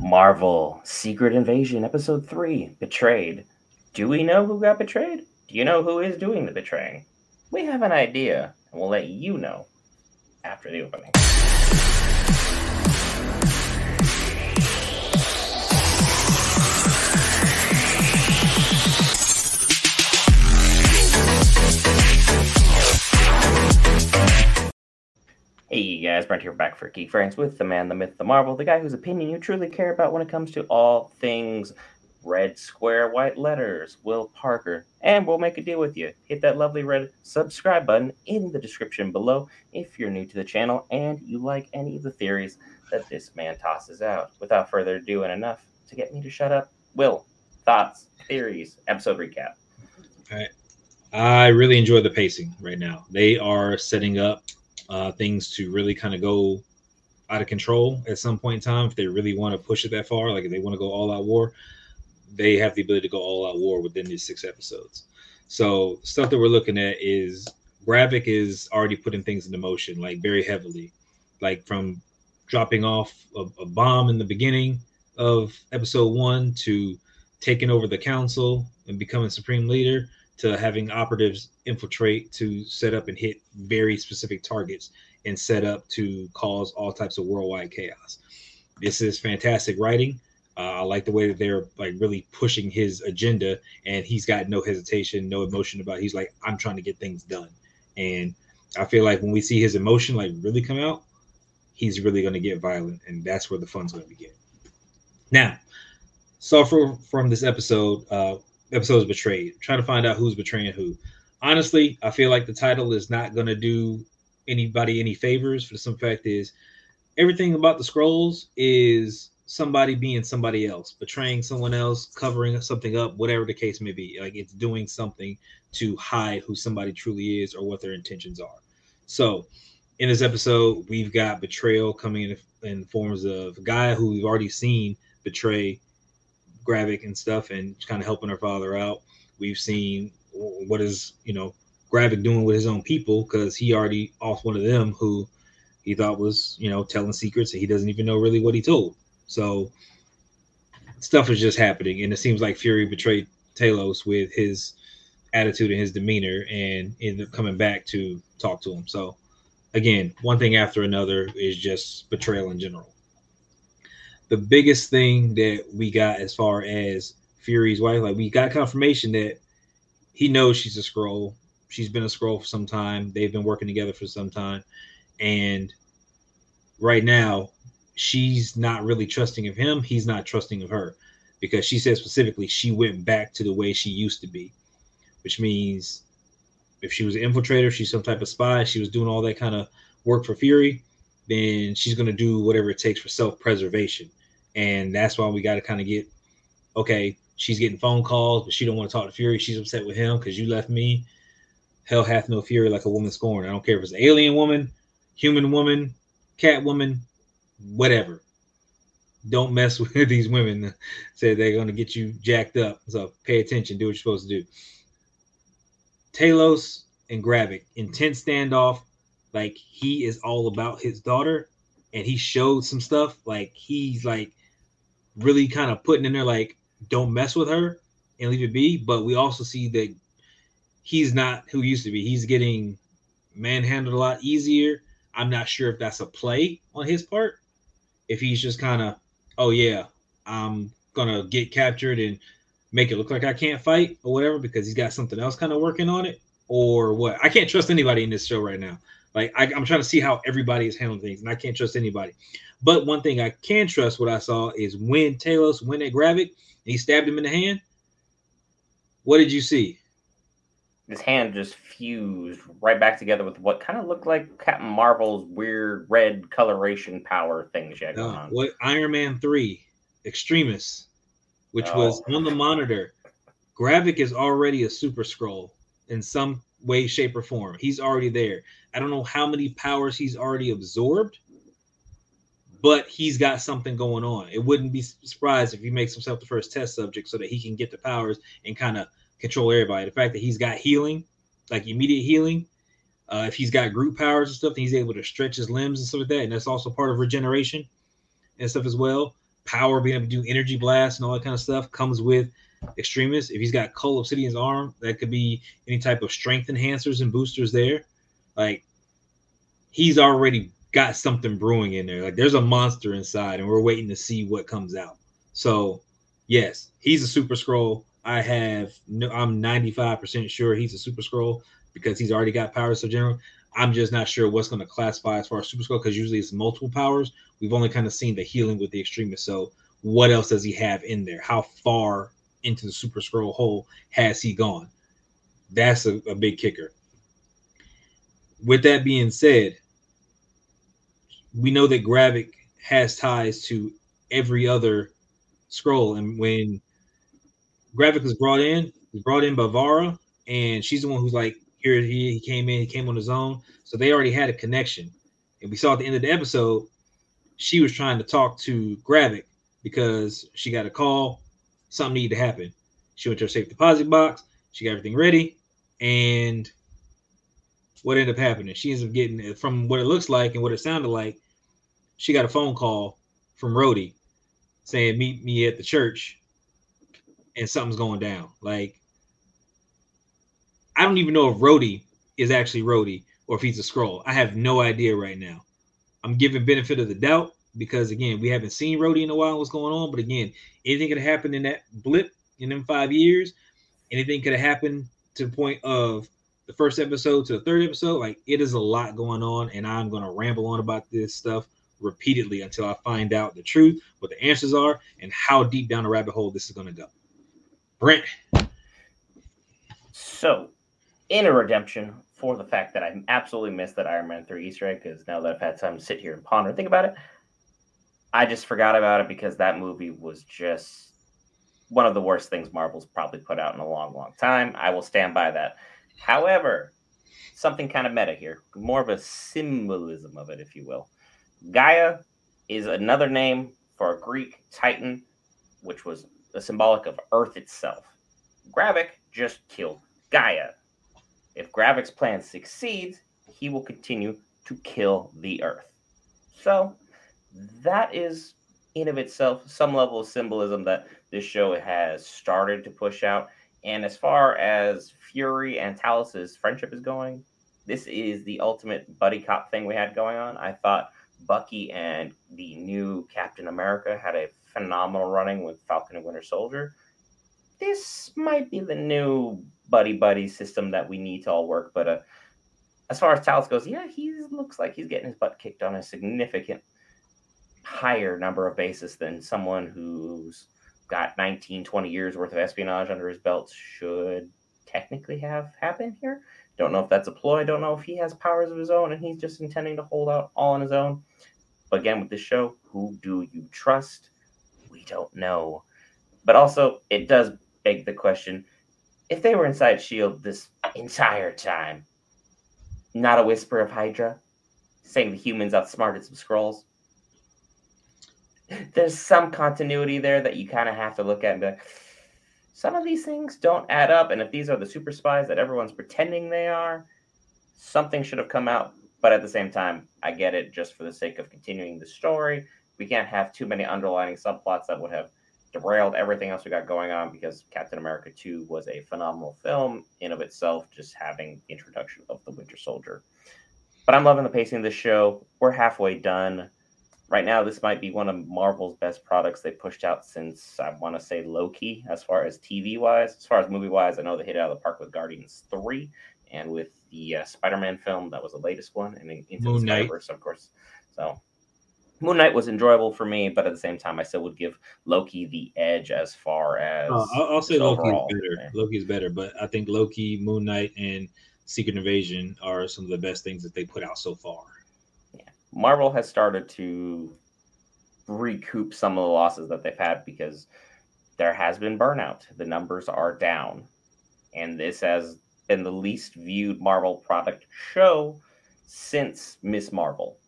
Marvel Secret Invasion, Episode 3 Betrayed. Do we know who got betrayed? Do you know who is doing the betraying? We have an idea, and we'll let you know after the opening. Guys, Brent here back for Geek Friends with the man, the myth, the marvel, the guy whose opinion you truly care about when it comes to all things red square white letters, Will Parker. And we'll make a deal with you. Hit that lovely red subscribe button in the description below if you're new to the channel and you like any of the theories that this man tosses out. Without further ado and enough to get me to shut up, Will, thoughts, theories, episode recap. All right. I really enjoy the pacing right now. They are setting up uh, things to really kind of go out of control at some point in time if they really want to push it that far like if they want to go all out war they have the ability to go all out war within these six episodes. So stuff that we're looking at is Gravik is already putting things into motion like very heavily. Like from dropping off a, a bomb in the beginning of episode one to taking over the council and becoming supreme leader to having operatives infiltrate to set up and hit very specific targets and set up to cause all types of worldwide chaos. This is fantastic writing. Uh, I like the way that they're like really pushing his agenda, and he's got no hesitation, no emotion about. It. He's like, I'm trying to get things done, and I feel like when we see his emotion like really come out, he's really going to get violent, and that's where the fun's going to begin. Now, suffer from this episode. Uh, episodes betrayed. I'm trying to find out who's betraying who. Honestly, I feel like the title is not going to do anybody any favors. For some fact is, everything about the Skrulls is somebody being somebody else, betraying someone else, covering something up, whatever the case may be. Like it's doing something to hide who somebody truly is or what their intentions are. So, in this episode, we've got betrayal coming in, in forms of a guy who we've already seen betray Gravik and stuff and kind of helping her father out. We've seen what is, you know, Gravik doing with his own people because he already off one of them who he thought was, you know, telling secrets and he doesn't even know really what he told. So stuff is just happening. And it seems like Fury betrayed Talos with his attitude and his demeanor and ended up coming back to talk to him. So again, one thing after another is just betrayal in general the biggest thing that we got as far as Fury's wife, like we got confirmation that he knows she's a Skrull. She's been a Skrull for some time. They've been working together for some time. And right now, she's not really trusting of him. He's not trusting of her because she said specifically she went back to the way she used to be, which means if she was an infiltrator, she's some type of spy, she was doing all that kind of work for Fury, then she's going to do whatever it takes for self preservation and that's why we got to kind of get okay. She's getting phone calls, but she don't want to talk to Fury. She's upset with him because you left me. Hell hath no fury like a woman scorned. I don't care if it's an alien woman, human woman, cat woman, whatever. Don't mess with these women. Say they're going to get you jacked up. So pay attention. Do what you're supposed to do. Talos and Gravik, intense standoff. Like he is all about his daughter, and he showed some stuff. Like he's like really kind of putting in there like don't mess with her and leave it be. But we also see that he's not who he used to be. He's getting manhandled a lot easier. I'm not sure if that's a play on his part. If he's just kind of, oh yeah, I'm gonna get captured and make it look like I can't fight or whatever because he's got something else kind of working on it or what. I can't trust anybody in this show right now. Like I, am trying to see how everybody is handling things, and I can't trust anybody. But one thing I can trust, what I saw is when Talos went at Gravik and he stabbed him in the hand. What did you see? His hand just fused right back together with what kind of looked like Captain Marvel's weird red coloration power things yet going uh, on. What Iron Man three, Extremis, which oh. was on the monitor. Gravik is already a super Skrull in some way, shape, or form. He's already there. I don't know how many powers he's already absorbed, but he's got something going on. It wouldn't be surprised if he makes himself the first test subject so that he can get the powers and kind of control everybody. The fact that he's got healing, like immediate healing, uh, if he's got Groot powers and stuff, he's able to stretch his limbs and stuff like that, and that's also part of regeneration and stuff as well. power, being able to do energy blasts and all that kind of stuff comes with Extremis. If he's got Cull Obsidian's arm, that could be any type of strength enhancers and boosters there. Like he's already got something brewing in there. Like there's a monster inside, and we're waiting to see what comes out. So, yes, he's a Super Skrull. I have no, I'm 95% sure he's a Super Skrull because he's already got powers so general. I'm just not sure what's going to classify as far as Super Skrull because usually it's multiple powers. We've only kind of seen the healing with the Extremis. So, what else does he have in there? How far into the Super Skrull hole has he gone? That's a, a big kicker. With that being said, we know that Gravik has ties to every other Skrull. and when Gravik was brought in, was brought in by Varra, and she's the one who's like, here he, he came in, he came on his own, so they already had a connection. And we saw at the end of the episode, she was trying to talk to Gravik because she got a call, something needed to happen. She went to her safe deposit box, she got everything ready, and what ended up happening? She ends up getting from what it looks like and what it sounded like. She got a phone call from Rhodey saying, "Meet me at the church," and something's going down. Like I don't even know if Rhodey is actually Rhodey or if he's a Skrull. I have no idea right now. I'm giving benefit of the doubt because again, we haven't seen Rhodey in a while. What's going on? But again, anything could have happened in that blip in them five years. Anything could have happened to the point of the first episode to the third episode. Like it is a lot going on, and I'm gonna ramble on about this stuff repeatedly until I find out the truth, what the answers are, and how deep down the rabbit hole this is gonna go. Brent. So, in a redemption for the fact that I absolutely missed that Iron Man 3 Easter egg, because now that I've had time to sit here and ponder and think about it, I just forgot about it because that movie was just one of the worst things Marvel's probably put out in a long, long time. I will stand by that. However, something kind of meta here, more of a symbolism of it, if you will. Gaia is another name for a Greek titan, which was a symbolic of Earth itself. Gravik just killed Gaia. If Gravik's plan succeeds, he will continue to kill the Earth. So that is in of itself some level of symbolism that this show has started to push out. And as far as Fury and Talos's friendship is going, this is the ultimate buddy cop thing we had going on. I thought Bucky and the new Captain America had a phenomenal running with Falcon and Winter Soldier. This might be the new buddy buddy system that we need to all work. But uh, as far as Talos goes, yeah, he looks like he's getting his butt kicked on a significant higher number of bases than someone who's got 19, 20 years worth of espionage under his belt should technically have happened here. Don't know if that's a ploy. Don't know if he has powers of his own and he's just intending to hold out all on his own. But again, with this show, who do you trust? We don't know. But also, it does beg the question if they were inside S.H.I.E.L.D. this entire time, not a whisper of Hydra saying the humans outsmarted some Skrulls. there's some continuity there that you kind of have to look at and be like, some of these things don't add up. And if these are the super spies that everyone's pretending they are, something should have come out. But at the same time, I get it just for the sake of continuing the story. We can't have too many underlining subplots that would have derailed everything else we got going on because Captain America 2 was a phenomenal film in of itself, just having the introduction of the Winter Soldier. But I'm loving the pacing of the show. We're halfway done right now this might be one of Marvel's best products they pushed out since I want to say Loki, as far as TV wise. As far as movie wise, I know they hit it out of the park with Guardians Three and with the uh, Spider-Man film that was the latest one, and Into Moon the Spider-Verse, of course. So Moon Knight was enjoyable for me, but at the same time, I still would give Loki the edge as far as. Uh, I'll, I'll, say Loki's better. Yeah. Loki's better, but I think Loki, Moon Knight, and Secret Invasion are some of the best things that they put out so far. Marvel has started to recoup some of the losses that they've had because there has been burnout. The numbers are down. And this has been the least viewed Marvel product show since Miss Marvel.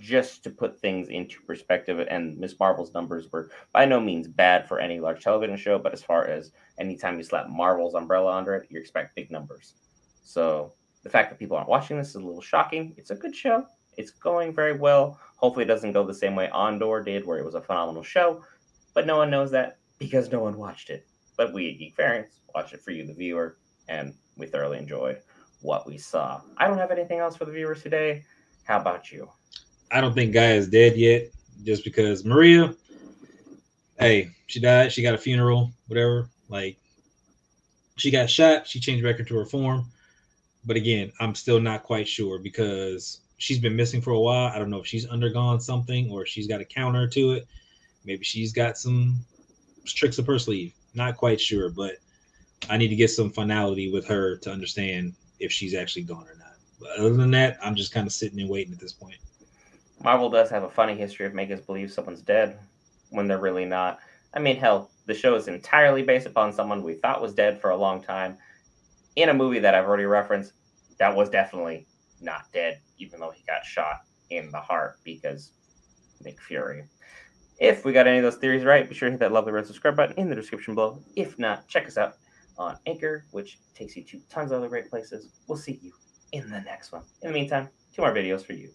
Just to put things into perspective, and Miss Marvel's numbers were by no means bad for any large television show, but as far as anytime you slap Marvel's umbrella under it, you expect big numbers. So the fact that people aren't watching this is a little shocking. It's a good show. It's going very well. Hopefully, it doesn't go the same way Andor did, where it was a phenomenal show. but no one knows that because no one watched it. But we at Geek Variants watched it for you, the viewer, and we thoroughly enjoyed what we saw. I don't have anything else for the viewers today. How about you? I don't think Guy is dead yet, just because Maria, hey, she died. She got a funeral, whatever. Like, she got shot. She changed back into her form. But again, I'm still not quite sure because she's been missing for a while. I don't know if she's undergone something or she's got a counter to it. Maybe she's got some tricks up her sleeve. Not quite sure, but I need to get some finality with her to understand if she's actually gone or not. But other than that, I'm just kind of sitting and waiting at this point. Marvel does have a funny history of making us believe someone's dead when they're really not. I mean, hell, the show is entirely based upon someone we thought was dead for a long time in a movie that I've already referenced that was definitely not dead, even though he got shot in the heart because Nick Fury. If we got any of those theories right, be sure to hit that lovely red subscribe button in the description below. If not, check us out on Anchor, which takes you to tons of other great places. We'll see you in the next one. In the meantime, two more videos for you.